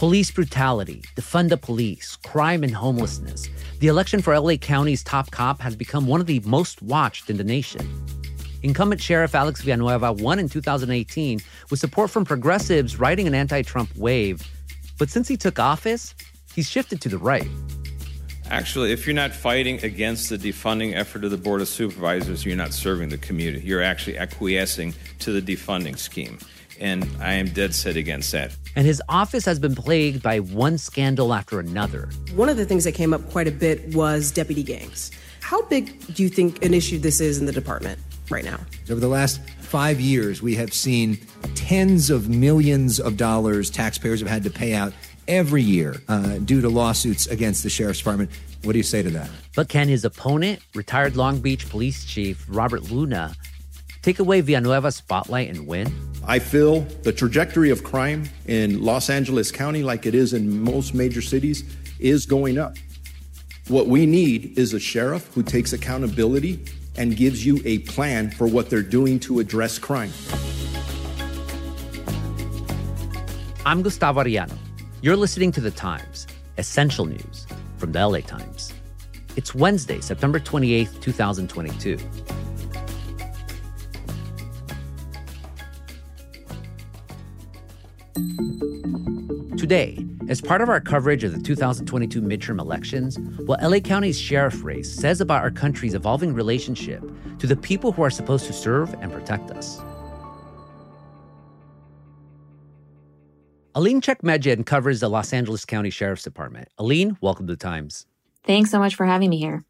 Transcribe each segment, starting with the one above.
Police brutality, defund the police, crime and homelessness. The election for LA County's top cop has become one of the most watched in the nation. Incumbent Sheriff Alex Villanueva won in 2018 with support from progressives riding an anti Trump wave. But since he took office, he's shifted to the right. Actually, if you're not fighting against the defunding effort of the Board of Supervisors, you're not serving the community. You're actually acquiescing to the defunding scheme. And I am dead set against that. And his office has been plagued by one scandal after another. One of the things that came up quite a bit was deputy gangs. How big do you think an issue this is in the department right now? Over the last five years, we have seen tens of millions of dollars taxpayers have had to pay out every year uh, due to lawsuits against the sheriff's department. What do you say to that? But can his opponent, retired Long Beach Police Chief Robert Luna, take away Villanueva's spotlight and win? I feel the trajectory of crime in Los Angeles County, like it is in most major cities, is going up. What we need is a sheriff who takes accountability and gives you a plan for what they're doing to address crime. I'm Gustavo Arellano. You're listening to The Times, essential news from the LA Times. It's Wednesday, September 28th, 2022. Today, as part of our coverage of the 2022 midterm elections, what LA County's sheriff race says about our country's evolving relationship to the people who are supposed to serve and protect us. Alene Tchekmedyian covers the Los Angeles County Sheriff's Department. Alene, welcome to the Times. Thanks so much for having me here.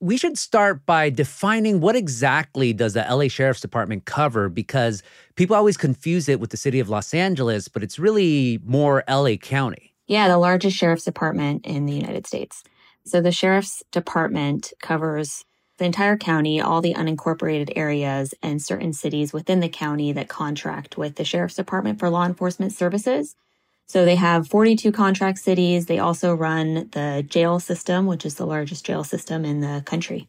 We should start by defining what exactly does the LA Sheriff's Department cover because people always confuse it with the city of Los Angeles, but it's really more LA County. Yeah, the largest sheriff's department in the United States. So the sheriff's department covers the entire county, all the unincorporated areas, and certain cities within the county that contract with the sheriff's department for law enforcement services. So they have 42 contract cities. They also run the jail system, which is the largest jail system in the country.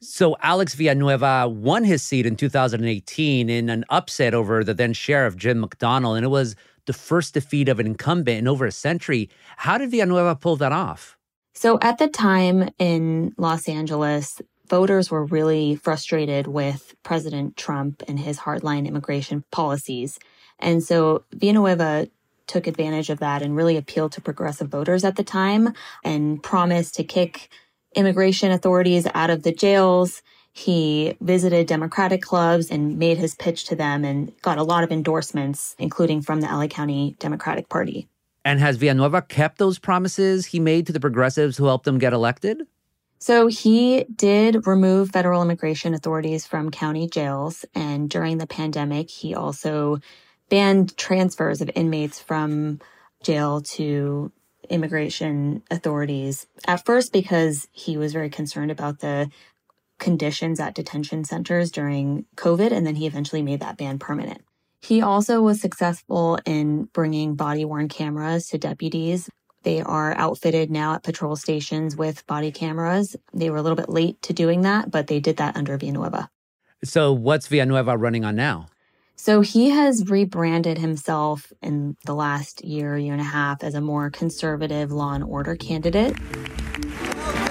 So Alex Villanueva won his seat in 2018 in an upset over the then sheriff Jim McDonnell, and it was the first defeat of an incumbent in over a century. How did Villanueva pull that off? So at the time in Los Angeles, voters were really frustrated with President Trump and his hardline immigration policies. And so Villanueva took advantage of that and really appealed to progressive voters at the time and promised to kick immigration authorities out of the jails. He visited Democratic clubs and made his pitch to them and got a lot of endorsements, including from the LA County Democratic Party. And has Villanueva kept those promises he made to the progressives who helped him get elected? So he did remove federal immigration authorities from county jails. And during the pandemic, he also banned transfers of inmates from jail to immigration authorities. At first, because he was very concerned about the conditions at detention centers during COVID. And then he eventually made that ban permanent. He also was successful in bringing body worn cameras to deputies they are outfitted now at patrol stations with body cameras. They were a little bit late to doing that, but they did that under Villanueva. So, what's Villanueva running on now? So, he has rebranded himself in the last year, year and a half as a more conservative law and order candidate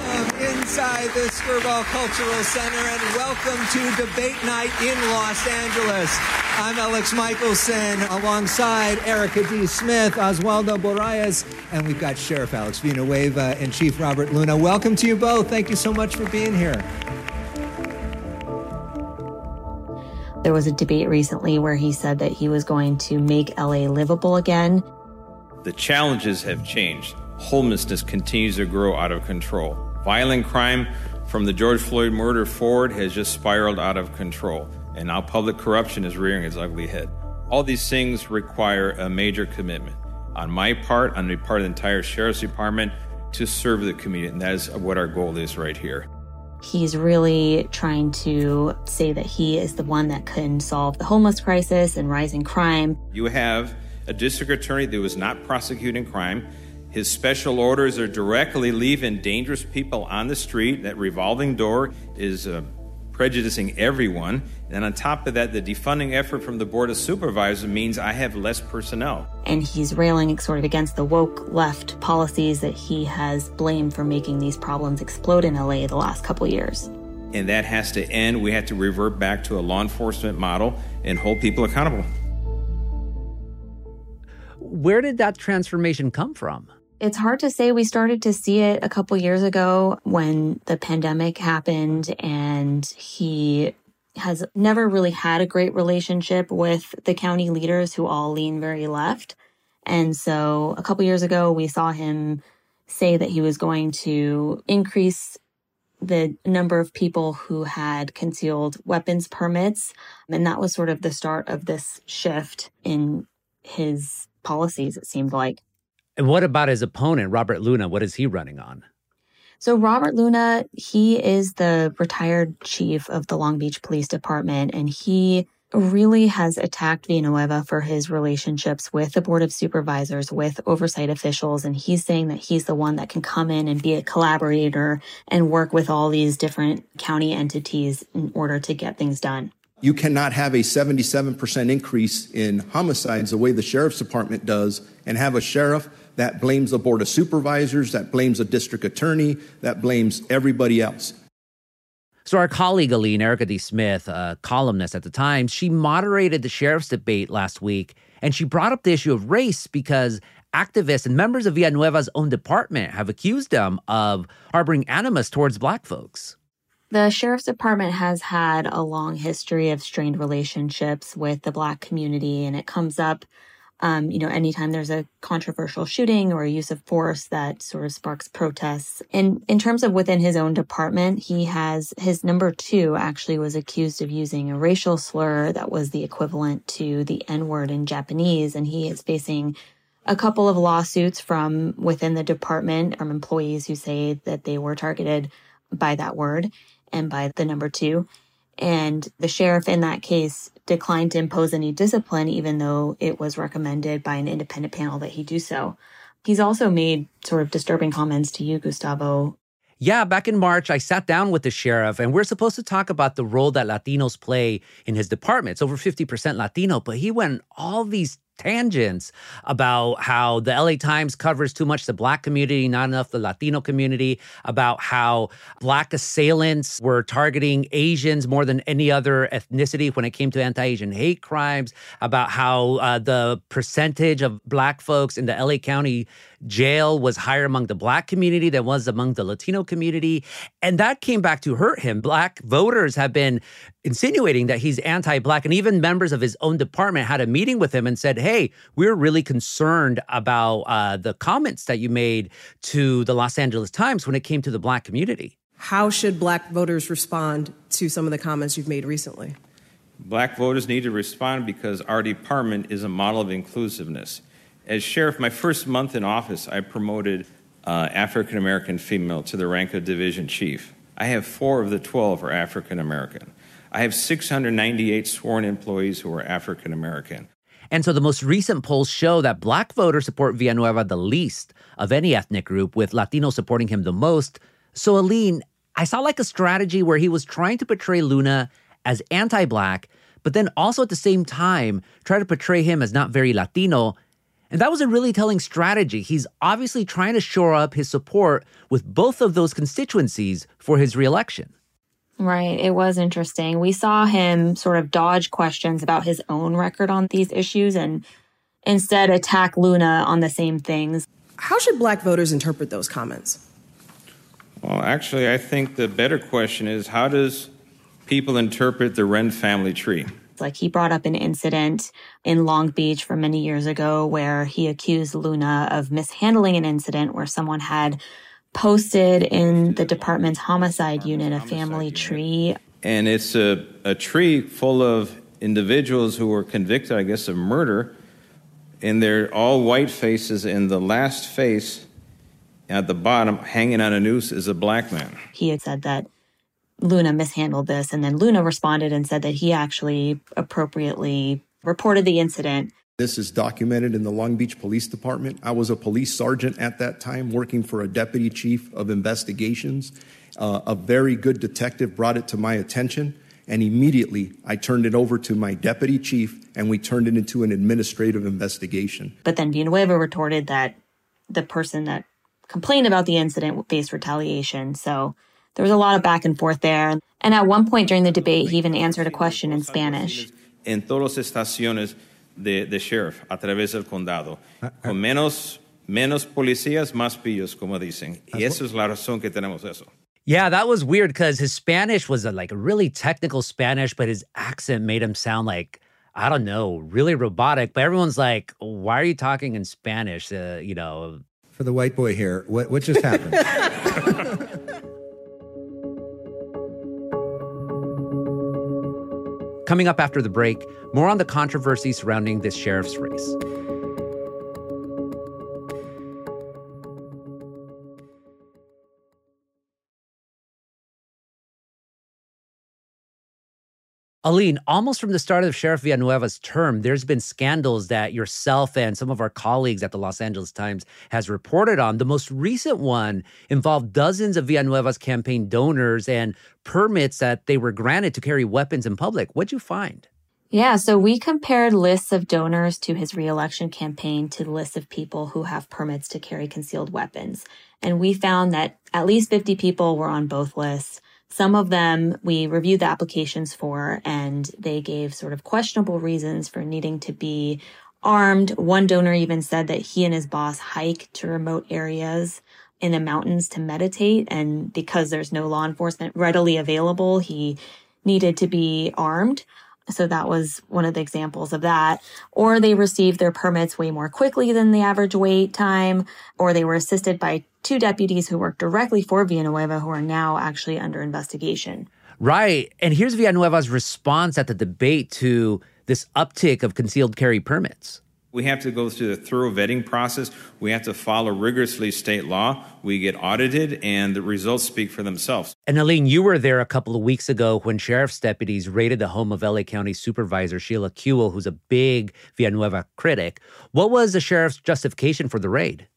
Welcome inside the Skirball Cultural Center and welcome to Debate Night in Los Angeles. I'm Alex Michaelson alongside Erika D. Smith, Oswaldo Borraez, and we've got Sheriff Alex Villanueva and Chief Robert Luna. Welcome to you both. Thank you so much for being here. There was a debate recently where he said that he was going to make LA livable again. The challenges have changed. Homelessness continues to grow out of control. Violent crime from the George Floyd murder forward has just spiraled out of control, and now public corruption is rearing its ugly head. All these things require a major commitment on my part, on the part of the entire Sheriff's Department, to serve the community, and that is what our goal is right here. He's really trying to say that he is the one that can solve the homeless crisis and rising crime. You have a district attorney that was not prosecuting crime his special orders are directly leaving dangerous people on the street. That revolving door is prejudicing everyone. And on top of that, the defunding effort from the Board of Supervisors means I have less personnel. And he's railing sort of against the woke left policies that he has blamed for making these problems explode in LA the last couple years. And that has to end. We have to revert back to a law enforcement model and hold people accountable. Where did that transformation come from? It's hard to say. We started to see it a couple years ago when the pandemic happened and he has never really had a great relationship with the county leaders who all lean very left. And so a couple years ago, we saw him say that he was going to increase the number of people who had concealed weapons permits. And that was sort of the start of this shift in his policies, it seemed like. And what about his opponent, Robert Luna? What is he running on? So, Robert Luna, he is the retired chief of the Long Beach Police Department, and he really has attacked Villanueva for his relationships with the Board of Supervisors, with oversight officials. And he's saying that he's the one that can come in and be a collaborator and work with all these different county entities in order to get things done. You cannot have a 77% increase in homicides the way the sheriff's department does and have a sheriff that blames the board of supervisors, that blames the district attorney, that blames everybody else. So, our colleague Alene, Erika D. Smith, a columnist at the Times, she moderated the sheriff's debate last week, and she brought up the issue of race because activists and members of Villanueva's own department have accused them of harboring animus towards black folks. The sheriff's department has had a long history of strained relationships with the black community, and it comes up um, you know, anytime there's a controversial shooting or a use of force that sort of sparks protests. And in terms of within his own department, he has his number two actually was accused of using a racial slur that was the equivalent to the N word in Japanese. And he is facing a couple of lawsuits from within the department from employees who say that they were targeted by that word and by the number two. And the sheriff in that case declined to impose any discipline, even though it was recommended by an independent panel that he do so. He's also made sort of disturbing comments to you, Gustavo. Yeah, back in March, I sat down with the sheriff, and we're supposed to talk about the role that Latinos play in his department. It's over 50% Latino, but he went all these tangents about how the LA Times covers too much the black community, not enough the Latino community, about how black assailants were targeting Asians more than any other ethnicity when it came to anti Asian hate crimes, about how uh, the percentage of black folks in the LA County jail was higher among the black community than was among the Latino community. And that came back to hurt him. Black voters have been insinuating that he's anti black, and even members of his own department had a meeting with him and said, hey, we're really concerned about uh, the comments that you made to the Los Angeles Times when it came to the black community. How should black voters respond to some of the comments you've made recently? Black voters need to respond because our department is a model of inclusiveness. As sheriff, my first month in office, I promoted uh, African American female to the rank of division chief. I have four of the 12 are African American. I have 698 sworn employees who are African American. And so the most recent polls show that black voters support Villanueva the least of any ethnic group, with Latinos supporting him the most. So, Alene, I saw like a strategy where he was trying to portray Luna as anti black, but then also at the same time try to portray him as not very Latino. And that was a really telling strategy. He's obviously trying to shore up his support with both of those constituencies for his reelection. Right. It was interesting. We saw him sort of dodge questions about his own record on these issues and instead attack Luna on the same things. How should black voters interpret those comments? Well, actually, I think the better question is how does people interpret the Wren family tree? Like he brought up an incident in Long Beach from many years ago where he accused Luna of mishandling an incident where someone had posted in the department's homicide unit a family tree. And it's a, a tree full of individuals who were convicted, I guess, of murder. And they're all white faces, and the last face at the bottom, hanging on a noose, is a black man. He had said that Luna mishandled this, and then Luna responded and said that he actually appropriately reported the incident this is documented in the Long Beach Police Department. I was a police sergeant at that time working for a deputy chief of investigations. Uh, a very good detective brought it to my attention, and immediately I turned it over to my deputy chief, and we turned it into an administrative investigation. But then Villanueva retorted that the person that complained about the incident faced retaliation. So there was a lot of back and forth there. And at one point during the debate, he even answered a question in Spanish. En todas estaciones de, de sheriff a través del condado, con menos, menos policías, más pillos, como dicen. Y esa es la razón que tenemos eso. Yeah, that was weird because his Spanish was a, like a really technical Spanish, but his accent made him sound like I don't know, really robotic. But everyone's like, "Why are you talking in Spanish?" Uh, you know. For the white boy here, what what just happened? Coming up after the break, more on the controversy surrounding this sheriff's race. Alene, almost from the start of Sheriff Villanueva's term, there's been scandals that yourself and some of our colleagues at the Los Angeles Times has reported on. The most recent one involved dozens of Villanueva's campaign donors and permits that they were granted to carry weapons in public. What'd you find? Yeah, so we compared lists of donors to his reelection campaign to lists of people who have permits to carry concealed weapons. And we found that at least 50 people were on both lists. Some of them we reviewed the applications for and they gave sort of questionable reasons for needing to be armed. One donor even said that he and his boss hike to remote areas in the mountains to meditate. And because there's no law enforcement readily available, he needed to be armed. So that was one of the examples of that. Or they received their permits way more quickly than the average wait time, or they were assisted by two deputies who worked directly for Villanueva who are now actually under investigation. Right. And here's Villanueva's response at the debate to this uptick of concealed carry permits. We have to go through the thorough vetting process. We have to follow rigorously state law. We get audited, and the results speak for themselves. And Alene, you were there a couple of weeks ago when sheriff's deputies raided the home of LA County Supervisor Sheila Kuehl, who's a big Villanueva critic. What was the sheriff's justification for the raid?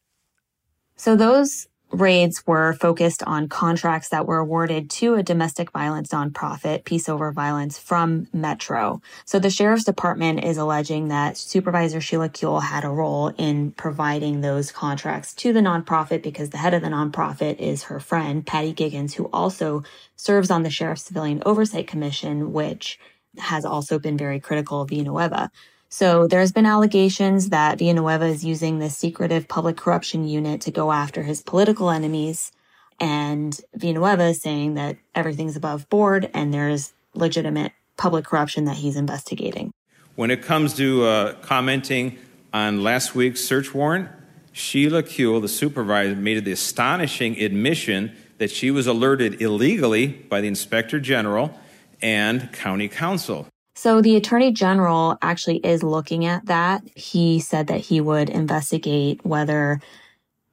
So those raids were focused on contracts that were awarded to a domestic violence nonprofit, Peace Over Violence, from Metro. So the sheriff's department is alleging that Supervisor Sheila Kuehl had a role in providing those contracts to the nonprofit because the head of the nonprofit is her friend, Patti Giggans, who also serves on the Sheriff's Civilian Oversight Commission, which has also been very critical of Villanueva. So there's been allegations that Villanueva is using the secretive public corruption unit to go after his political enemies. And Villanueva is saying that everything's above board and there's legitimate public corruption that he's investigating. When it comes to uh, commenting on last week's search warrant, Sheila Kuehl, the supervisor, made the astonishing admission that she was alerted illegally by the inspector general and county counsel. So the attorney general actually is looking at that. He said that he would investigate whether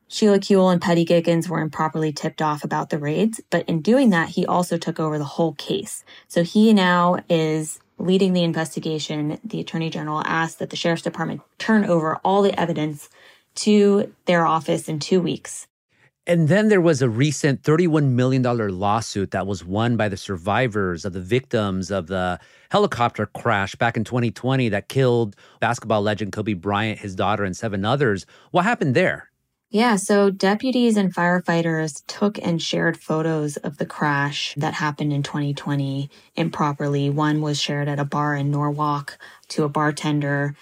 Sheila Kuehl and Patti Giggans were improperly tipped off about the raids. But in doing that, he also took over the whole case. So he now is leading the investigation. The attorney general asked that the sheriff's department turn over all the evidence to their office in two weeks. And then there was a recent $31 million lawsuit that was won by the survivors of the victims of the helicopter crash back in 2020 that killed basketball legend Kobe Bryant, his daughter, and seven others. What happened there? Yeah, so deputies and firefighters took and shared photos of the crash that happened in 2020 improperly. One was shared at a bar in Norwalk to a bartender.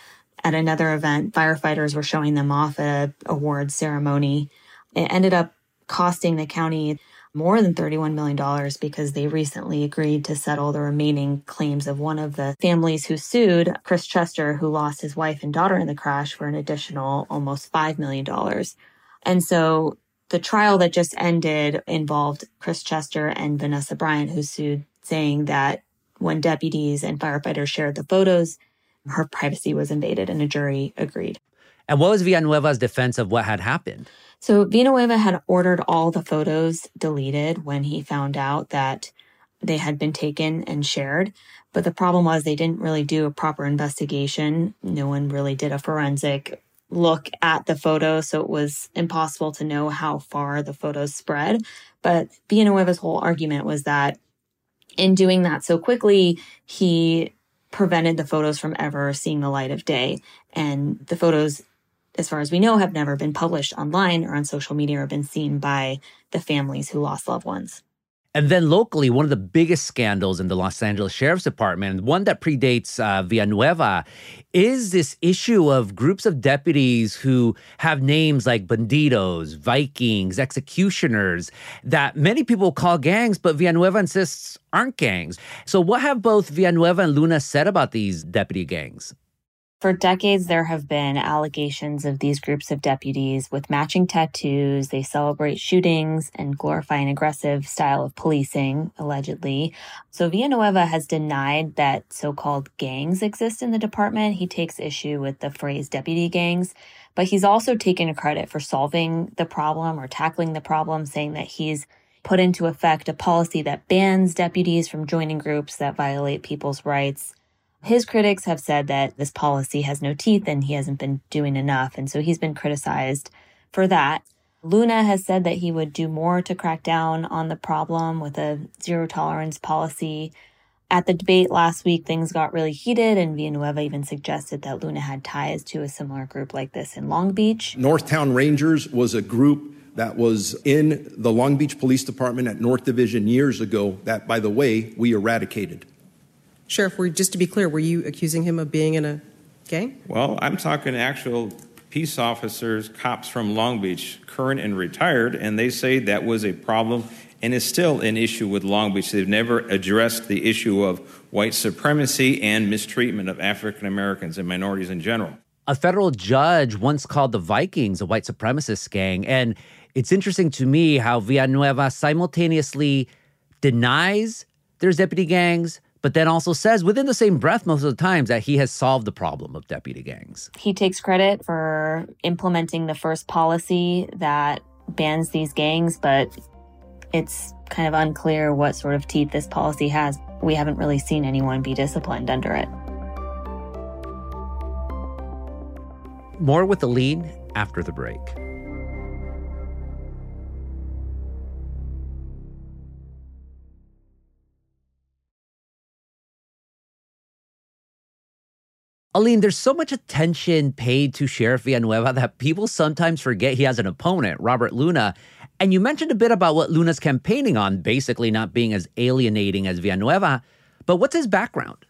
At another event, firefighters were showing them off at a award ceremony. It ended up costing the county more than $31 million because they recently agreed to settle the remaining claims of one of the families who sued, Chris Chester, who lost his wife and daughter in the crash for an additional almost $5 million. And so the trial that just ended involved Chris Chester and Vanessa Bryant, who sued, saying that when deputies and firefighters shared the photos, her privacy was invaded and a jury agreed. And what was Villanueva's defense of what had happened? So Villanueva had ordered all the photos deleted when he found out that they had been taken and shared. But the problem was they didn't really do a proper investigation. No one really did a forensic look at the photos, so it was impossible to know how far the photos spread. But Villanueva's whole argument was that in doing that so quickly, he prevented the photos from ever seeing the light of day. And the photos, as far as we know, have never been published online or on social media or been seen by the families who lost loved ones. And then locally, one of the biggest scandals in the Los Angeles Sheriff's Department, one that predates uh, Villanueva, is this issue of groups of deputies who have names like bandidos, Vikings, executioners, that many people call gangs, but Villanueva insists aren't gangs. So, what have both Villanueva and Luna said about these deputy gangs? For decades, there have been allegations of these groups of deputies with matching tattoos. They celebrate shootings and glorify an aggressive style of policing, allegedly. So Villanueva has denied that so called gangs exist in the department. He takes issue with the phrase deputy gangs, but he's also taken credit for solving the problem or tackling the problem, saying that he's put into effect a policy that bans deputies from joining groups that violate people's rights. His critics have said that this policy has no teeth and he hasn't been doing enough. And so he's been criticized for that. Luna has said that he would do more to crack down on the problem with a zero tolerance policy. At the debate last week, things got really heated, and Villanueva even suggested that Luna had ties to a similar group like this in Long Beach. Northtown Rangers was a group that was in the Long Beach Police Department at North Division years ago, that, by the way, we eradicated. Sheriff, were, just to be clear, were you accusing him of being in a gang? Well, I'm talking actual peace officers, cops from Long Beach, current and retired, and they say that was a problem and is still an issue with Long Beach. They've never addressed the issue of white supremacy and mistreatment of African Americans and minorities in general. A federal judge once called the Vikings a white supremacist gang. And it's interesting to me how Villanueva simultaneously denies there's deputy gangs, but then also says within the same breath most of the times that he has solved the problem of deputy gangs. He takes credit for implementing the first policy that bans these gangs, but it's kind of unclear what sort of teeth this policy has. We haven't really seen anyone be disciplined under it. More with the lead after the break. Alene, there's so much attention paid to Sheriff Villanueva that people sometimes forget he has an opponent, Robert Luna. And you mentioned a bit about what Luna's campaigning on, basically not being as alienating as Villanueva. But what's his background?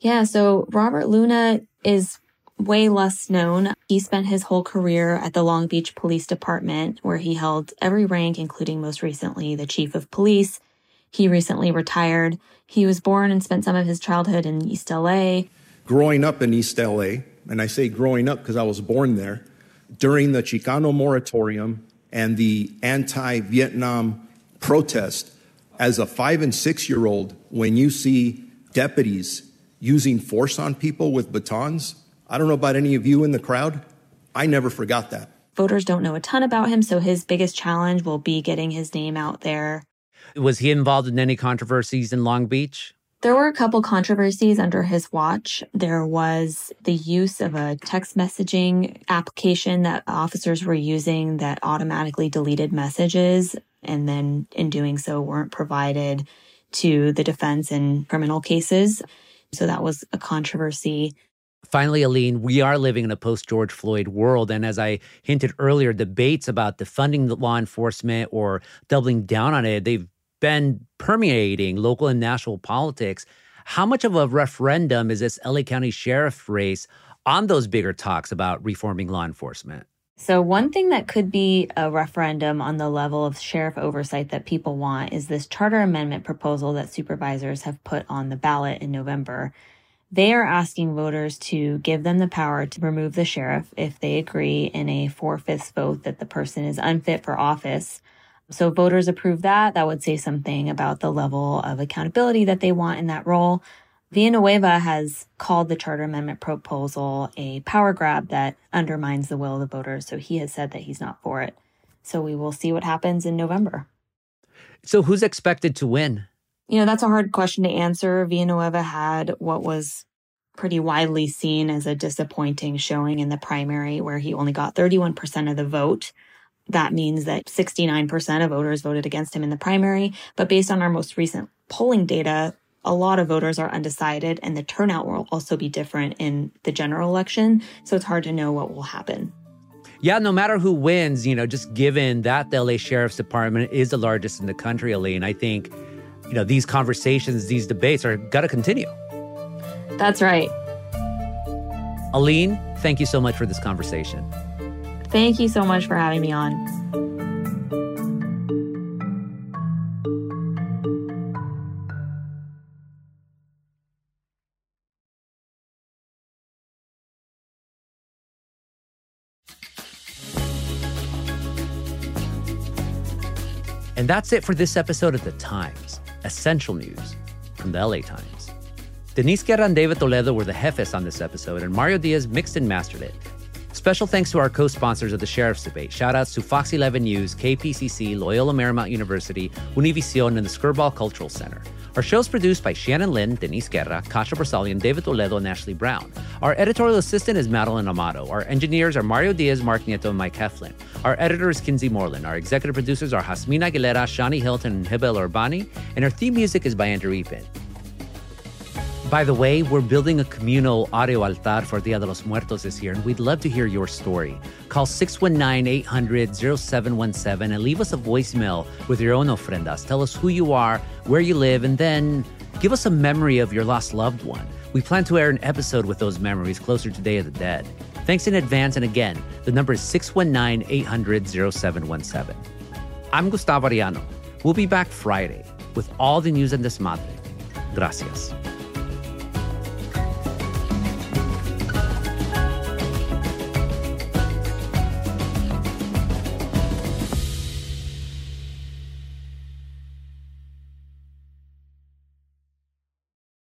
Yeah, so Robert Luna is way less known. He spent his whole career at the Long Beach Police Department, where he held every rank, including most recently the chief of police. He recently retired. He was born and spent some of his childhood in East LA growing up in East LA, and I say growing up because I was born there, during the Chicano moratorium and the anti Vietnam protest, as a five and six year old, when you see deputies using force on people with batons, I don't know about any of you in the crowd, I never forgot that. Voters don't know a ton about him, so his biggest challenge will be getting his name out there. Was he involved in any controversies in Long Beach? There were a couple controversies under his watch. There was the use of a text messaging application that officers were using that automatically deleted messages and then in doing so weren't provided to the defense in criminal cases. So that was a controversy. Finally, Alene, we are living in a post George Floyd world. And as I hinted earlier, debates about defunding the law enforcement or doubling down on it, they've been permeating local and national politics. How much of a referendum is this LA County sheriff race on those bigger talks about reforming law enforcement? So, one thing that could be a referendum on the level of sheriff oversight that people want is this charter amendment proposal that supervisors have put on the ballot in November. They are asking voters to give them the power to remove the sheriff if they agree in a four fifths vote that the person is unfit for office so voters approve that. That would say something about the level of accountability that they want in that role. Villanueva has called the charter amendment proposal a power grab that undermines the will of the voters. So he has said that he's not for it. So we will see what happens in November. So who's expected to win? You know, that's a hard question to answer. Villanueva had what was pretty widely seen as a disappointing showing in the primary, where he only got 31% of the vote. That means that 69% of voters voted against him in the primary. But based on our most recent polling data, a lot of voters are undecided, and the turnout will also be different in the general election. So it's hard to know what will happen. Yeah, no matter who wins, you know, just given that the LA Sheriff's Department is the largest in the country, Alene, I think, you know, these conversations, these debates are got to continue. That's right. Alene, thank you so much for this conversation. Thank you so much for having me on. And that's it for this episode of The Times, essential news from the LA Times. Denise Guerra and David Toledo were the jefes on this episode, and Mario Diaz mixed and mastered it. Special thanks to our co sponsors of the Sheriff's Debate. Shoutouts to Fox 11 News, KPCC, Loyola Marymount University, Univision, and the Skirball Cultural Center. Our show is produced by Shannon Lin, Denise Guerra, Kasia Broussalian, David Toledo, and Ashley Brown. Our editorial assistant is Madeline Amato. Our engineers are Mario Diaz, Mark Nieto, and Mike Heflin. Our editor is Kinsey Moreland. Our executive producers are Jasmine Aguilera, Shani Hilton, and Hibel Urbani. And our theme music is by Andrew Eapen. By the way, we're building a communal audio altar for Dia de los Muertos this year, and we'd love to hear your story. Call 619 800 0717 and leave us a voicemail with your own ofrendas. Tell us who you are, where you live, and then give us a memory of your lost loved one. We plan to air an episode with those memories closer to Day of the Dead. Thanks in advance, and again, the number is 619 800 0717. I'm Gustavo Arellano. We'll be back Friday with all the news and desmadre. Gracias.